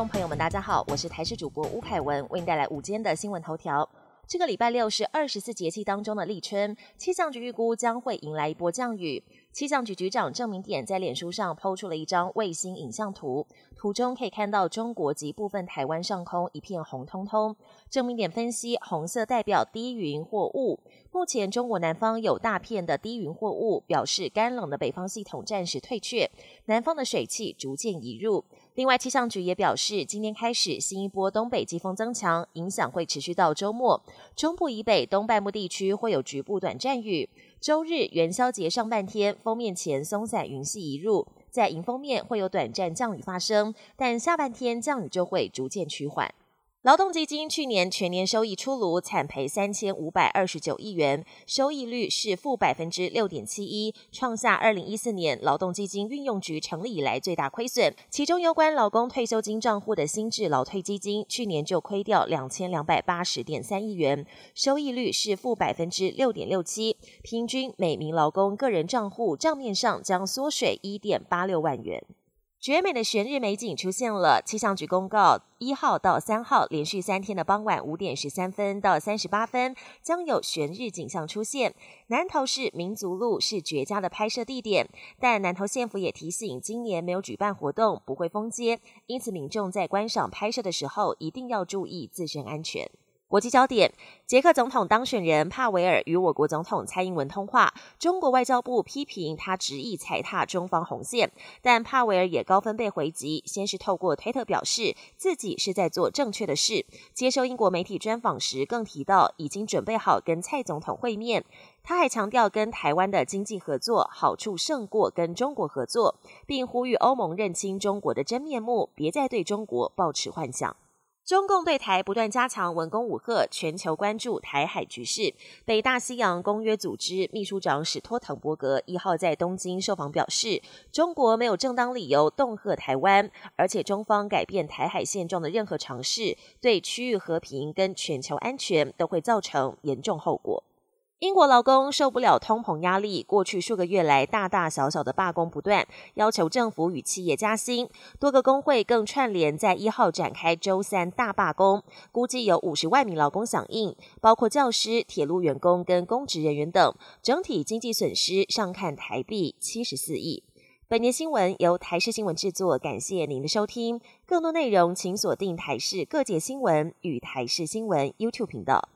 众朋友们，大家好，我是台视主播吴凯文，为您带来午间的新闻头条。这个礼拜六是二十四节气当中的立春，气象局预估将会迎来一波降雨。气象局局长郑明典在脸书上抛出了一张卫星影像图，图中可以看到中国及部分台湾上空一片红彤彤。郑明典分析，红色代表低云或雾。目前中国南方有大片的低云或雾，表示干冷的北方系统暂时退却，南方的水汽逐渐移入。另外，气象局也表示，今天开始新一波东北季风增强，影响会持续到周末。中部以北、东半部地区会有局部短暂雨。周日元宵节上半天，封面前松散云系移入，在迎风面会有短暂降雨发生，但下半天降雨就会逐渐趋缓。劳动基金去年全年收益出炉，惨赔三千五百二十九亿元，收益率是负百分之六点七一，创下二零一四年劳动基金运用局成立以来最大亏损。其中有关劳工退休金账户的新制劳退基金，去年就亏掉两千两百八十点三亿元，收益率是负百分之六点六七，平均每名劳工个人账户账面上将缩水一点八六万元。绝美的悬日美景出现了。气象局公告，一号到三号连续三天的傍晚五点十三分到三十八分，将有悬日景象出现。南投市民族路是绝佳的拍摄地点，但南投县府也提醒，今年没有举办活动，不会封街，因此民众在观赏拍摄的时候，一定要注意自身安全。国际焦点：捷克总统当选人帕维尔与我国总统蔡英文通话。中国外交部批评他执意踩踏中方红线，但帕维尔也高分贝回击。先是透过推特表示自己是在做正确的事。接受英国媒体专访时，更提到已经准备好跟蔡总统会面。他还强调跟台湾的经济合作好处胜过跟中国合作，并呼吁欧盟认清中国的真面目，别再对中国抱持幻想。中共对台不断加强文攻武赫，全球关注台海局势。北大西洋公约组织秘书长史托滕伯格一号在东京受访表示，中国没有正当理由恫吓台湾，而且中方改变台海现状的任何尝试，对区域和平跟全球安全都会造成严重后果。英国劳工受不了通膨压力，过去数个月来大大小小的罢工不断，要求政府与企业加薪。多个工会更串联在一号展开周三大罢工，估计有五十万名劳工响应，包括教师、铁路员工跟公职人员等，整体经济损失上看台币七十四亿。本年新闻由台视新闻制作，感谢您的收听。更多内容请锁定台视各界新闻与台视新闻 YouTube 频道。